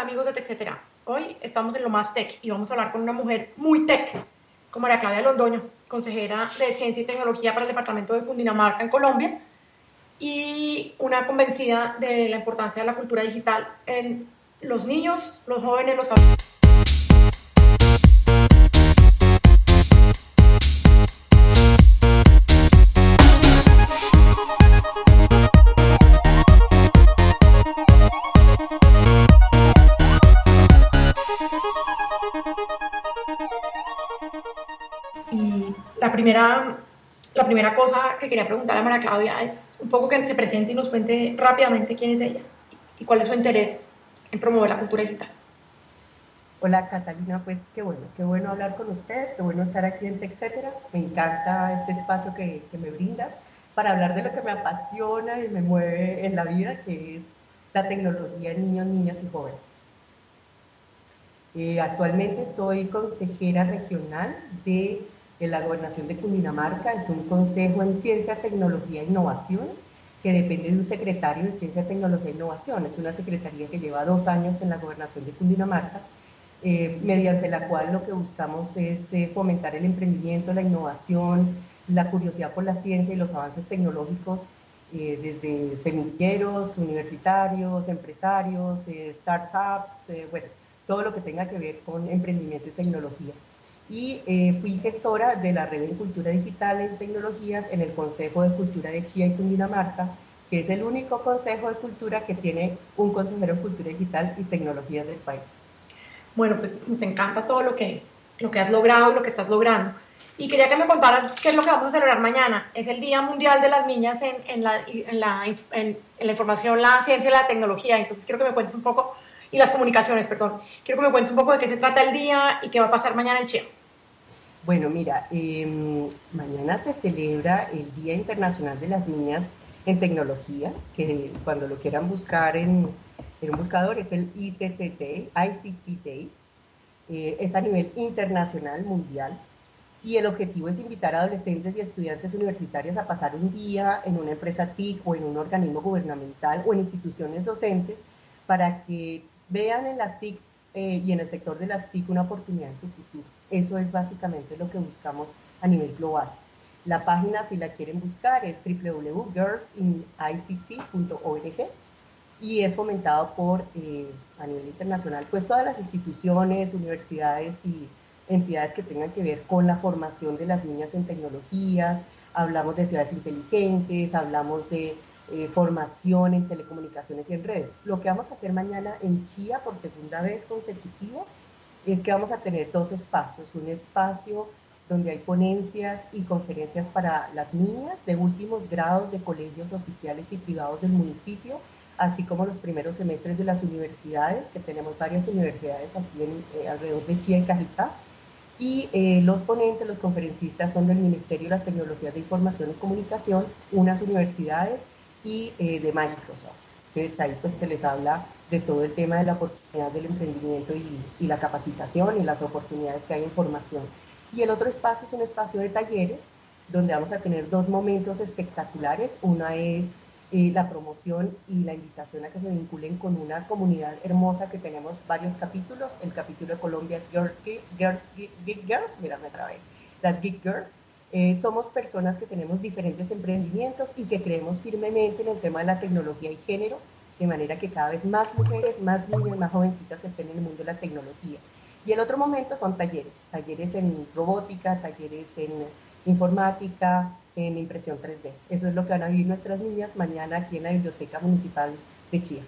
Amigos de TechCetera. Hoy estamos en lo más tech y vamos a hablar con una mujer muy tech, como María Claudia Londoño, consejera de Ciencia y Tecnología para el Departamento de Cundinamarca en Colombia y una convencida de la importancia de la cultura digital en los niños, los jóvenes, los adultos. Primera, la primera cosa que quería preguntarle a María Claudia es un poco que se presente y nos cuente rápidamente quién es ella y cuál es su interés en promover la cultura digital. Hola Catalina, pues qué bueno, qué bueno hablar con ustedes, qué bueno estar aquí en TechCetera. Me encanta este espacio que, que me brindas para hablar de lo que me apasiona y me mueve en la vida, que es la tecnología en niños, niñas y jóvenes. Eh, actualmente soy consejera regional de, de, la Gobernación de Cundinamarca, es un consejo en ciencia, tecnología e innovación que depende de un secretario de ciencia, tecnología e innovación. Es una secretaría que lleva dos años en la Gobernación de Cundinamarca, eh, mediante la cual lo que buscamos es eh, fomentar el emprendimiento, la innovación, la curiosidad por la ciencia y los avances tecnológicos eh, desde semilleros, universitarios, empresarios, startups, bueno, todo lo que tenga que ver con emprendimiento y tecnología. Y eh, fui gestora de la red en cultura digital y tecnologías en el Consejo de Cultura de Chía y Cundinamarca, que es el único consejo de cultura que tiene un consejero en cultura digital y tecnologías del país. Bueno, pues nos encanta todo lo que, lo que has logrado, lo que estás logrando. Y quería que me contaras qué es lo que vamos a celebrar mañana. Es el Día Mundial de las Niñas en, en, la, en, la, en la información, la ciencia y la tecnología. Entonces quiero que me cuentes un poco y las comunicaciones, perdón. Quiero que me cuentes un poco de qué se trata el día y qué va a pasar mañana en Chile. Bueno, mira, eh, mañana se celebra el Día Internacional de las Niñas en Tecnología, que cuando lo quieran buscar en, en un buscador es el ICTT, ICT Day. Eh, es a nivel internacional, mundial, y el objetivo es invitar a adolescentes y estudiantes universitarios a pasar un día en una empresa TIC o en un organismo gubernamental o en instituciones docentes para que vean en las TIC eh, y en el sector de las TIC una oportunidad en su futuro. Eso es básicamente lo que buscamos a nivel global. La página, si la quieren buscar, es www.girlsinict.org y es fomentado por, eh, a nivel internacional, pues todas las instituciones, universidades y entidades que tengan que ver con la formación de las niñas en tecnologías, hablamos de ciudades inteligentes, hablamos de eh, formación en telecomunicaciones y en redes. Lo que vamos a hacer mañana en Chía por segunda vez consecutiva es que vamos a tener dos espacios, un espacio donde hay ponencias y conferencias para las niñas de últimos grados de colegios oficiales y privados del municipio, así como los primeros semestres de las universidades, que tenemos varias universidades aquí en, eh, alrededor de Chía y Cajicá, y eh, los ponentes, los conferencistas son del Ministerio de las Tecnologías de Información y Comunicación, unas universidades y eh, de Microsoft. Entonces ahí pues se les habla de todo el tema de la oportunidad del emprendimiento y, y, la capacitación y las oportunidades que hay en formación. Y el otro espacio es un espacio de talleres donde vamos a tener dos momentos espectaculares. Una es eh, la promoción y la invitación a que se vinculen con una comunidad hermosa que tenemos varios capítulos. El capítulo de Colombia es Girls, Geek Girls, mira, me trabé, las Geek Girls. Eh, somos personas que tenemos diferentes emprendimientos y que creemos firmemente en el tema de la tecnología y género, de manera que cada vez más mujeres, más niñas, más jovencitas estén en el mundo de la tecnología. Y el otro momento son talleres, talleres en robótica, talleres en informática, en impresión 3D. Eso es lo que van a vivir nuestras niñas mañana aquí en la Biblioteca Municipal de Chía.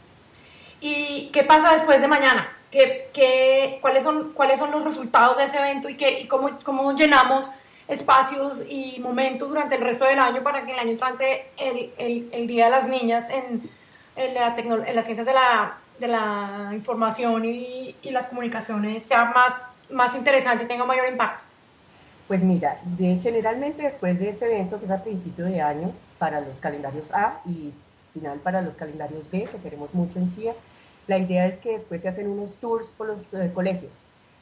¿Y qué pasa después de mañana? ¿Qué, qué, cuáles, son, ¿Cuáles son los resultados de ese evento y, qué, y cómo, cómo llenamos espacios y momentos durante el resto del año para que el año entrante, el, el, Día de las Niñas en, en, la, en las ciencias de la, de la información y, y, las comunicaciones sea más, más interesante y tenga mayor impacto? Pues mira, de, generalmente después de este evento, que es a principio de año, para los calendarios A y final para los calendarios B, que queremos mucho en Chía, la idea es que después se hacen unos tours por los eh, colegios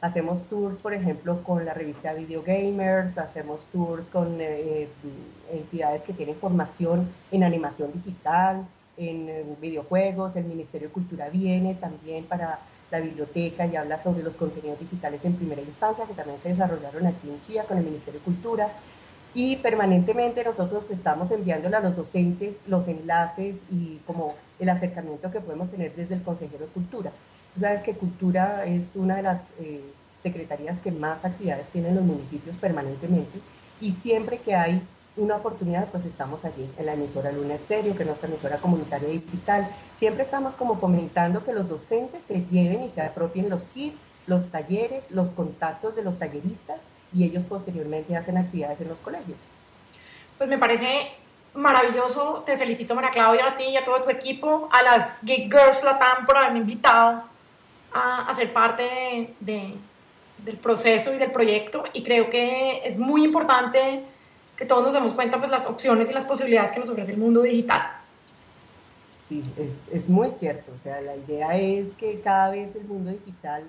Hacemos tours, por ejemplo, con la revista Video Gamers, hacemos tours con eh, entidades que tienen formación en animación digital, en, en, videojuegos, el Ministerio de Cultura viene también para la biblioteca y habla sobre los contenidos digitales en primera infancia, que también se desarrollaron aquí en Chía con el Ministerio de Cultura. Y permanentemente nosotros estamos enviándole a los docentes los enlaces y como el acercamiento que podemos tener desde el Consejero de Cultura. Tú sabes que Cultura es una de las eh, secretarías que más actividades tienen los municipios permanentemente y siempre que hay una oportunidad, pues estamos allí en la emisora Luna Estéreo, que es nuestra emisora comunitaria digital. Siempre estamos como comentando que los docentes se lleven y se apropien los kits, los talleres, los contactos de los talleristas y ellos posteriormente hacen actividades en los colegios. Pues me parece maravilloso, te felicito María Claudia, a ti y a todo tu equipo, a las Geek Girls Latam por haberme invitado a, a ser parte de, del proceso y del proyecto y creo que es muy importante que todos nos demos cuenta pues las opciones y las posibilidades que nos ofrece el mundo digital. Sí, es, es muy cierto. O sea, la idea es que cada vez el mundo digital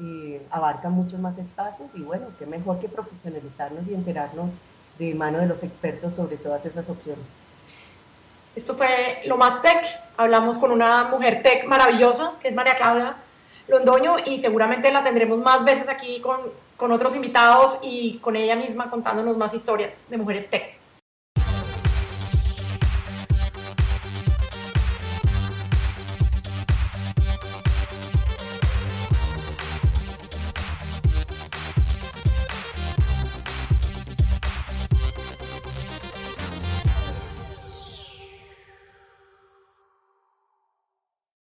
eh, abarca muchos más espacios y bueno, qué mejor que profesionalizarnos y enterarnos de mano de los expertos sobre todas esas opciones. Esto fue lo más tech. Hablamos con una mujer tech maravillosa, que es María Claudia Londoño, y seguramente la tendremos más veces aquí con con otros invitados y con ella misma contándonos más historias de mujeres tech.